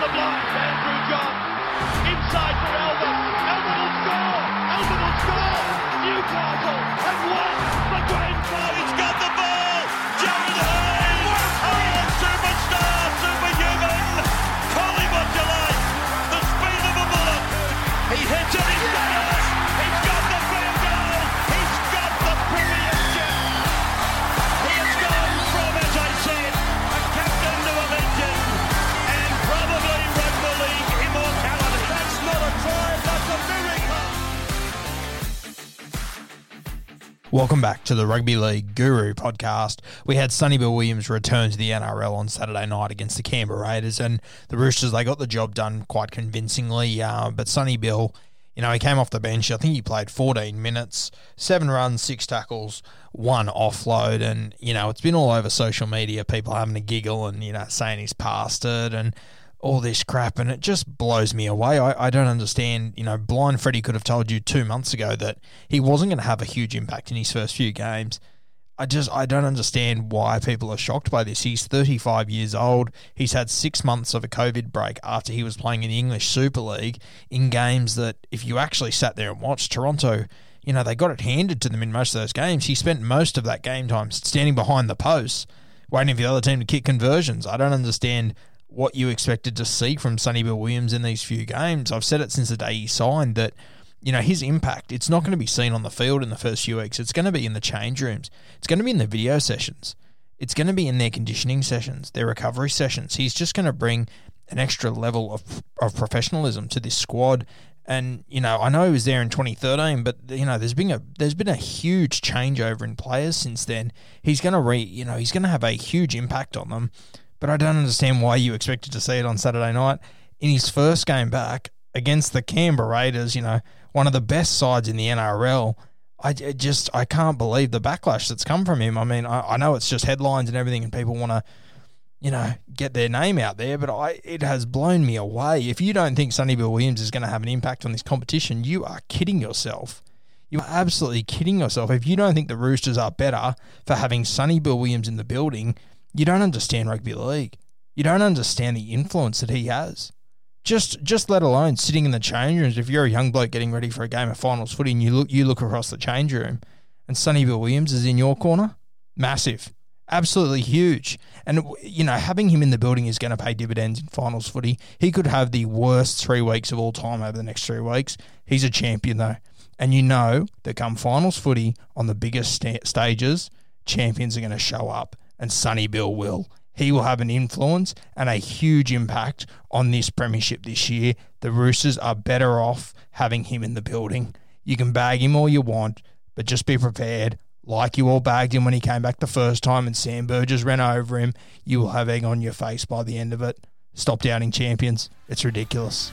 the block. Andrew John. Inside for Albert. Welcome back to the Rugby League Guru podcast. We had Sonny Bill Williams return to the NRL on Saturday night against the Canberra Raiders, and the Roosters they got the job done quite convincingly. Uh, but Sonny Bill, you know, he came off the bench. I think he played 14 minutes, seven runs, six tackles, one offload, and you know it's been all over social media. People having a giggle and you know saying he's past it and all this crap, and it just blows me away. I, I don't understand. You know, Blind Freddie could have told you two months ago that he wasn't going to have a huge impact in his first few games. I just I don't understand why people are shocked by this. He's 35 years old. He's had six months of a COVID break after he was playing in the English Super League in games that, if you actually sat there and watched Toronto, you know they got it handed to them in most of those games. He spent most of that game time standing behind the posts, waiting for the other team to kick conversions. I don't understand what you expected to see from Sonny Bill Williams in these few games. I've said it since the day he signed that you know his impact. It's not going to be seen on the field in the first few weeks. It's going to be in the change rooms. It's going to be in the video sessions. It's going to be in their conditioning sessions, their recovery sessions. He's just going to bring an extra level of of professionalism to this squad. And you know, I know he was there in 2013, but you know, there's been a there's been a huge changeover in players since then. He's going to re, you know, he's going to have a huge impact on them. But I don't understand why you expected to see it on Saturday night in his first game back against the Canberra Raiders. You know, one of the best sides in the NRL. I just I can't believe the backlash that's come from him. I mean, I, I know it's just headlines and everything, and people want to, you know, get their name out there, but I it has blown me away. If you don't think Sonny Bill Williams is going to have an impact on this competition, you are kidding yourself. You are absolutely kidding yourself. If you don't think the Roosters are better for having Sonny Bill Williams in the building, you don't understand rugby league. You don't understand the influence that he has. Just just let alone sitting in the change rooms. If you're a young bloke getting ready for a game of finals footy and you look you look across the change room and Sonny Bill Williams is in your corner, massive. Absolutely huge. And you know, having him in the building is going to pay dividends in finals footy. He could have the worst 3 weeks of all time over the next 3 weeks. He's a champion though. And you know that come finals footy on the biggest sta- stages, champions are going to show up and Sonny Bill will. He will have an influence and a huge impact on this premiership this year. The Roosters are better off having him in the building. You can bag him all you want, but just be prepared. Like you all bagged him when he came back the first time and Sam Burgess ran over him, you will have egg on your face by the end of it. Stop doubting champions. It's ridiculous.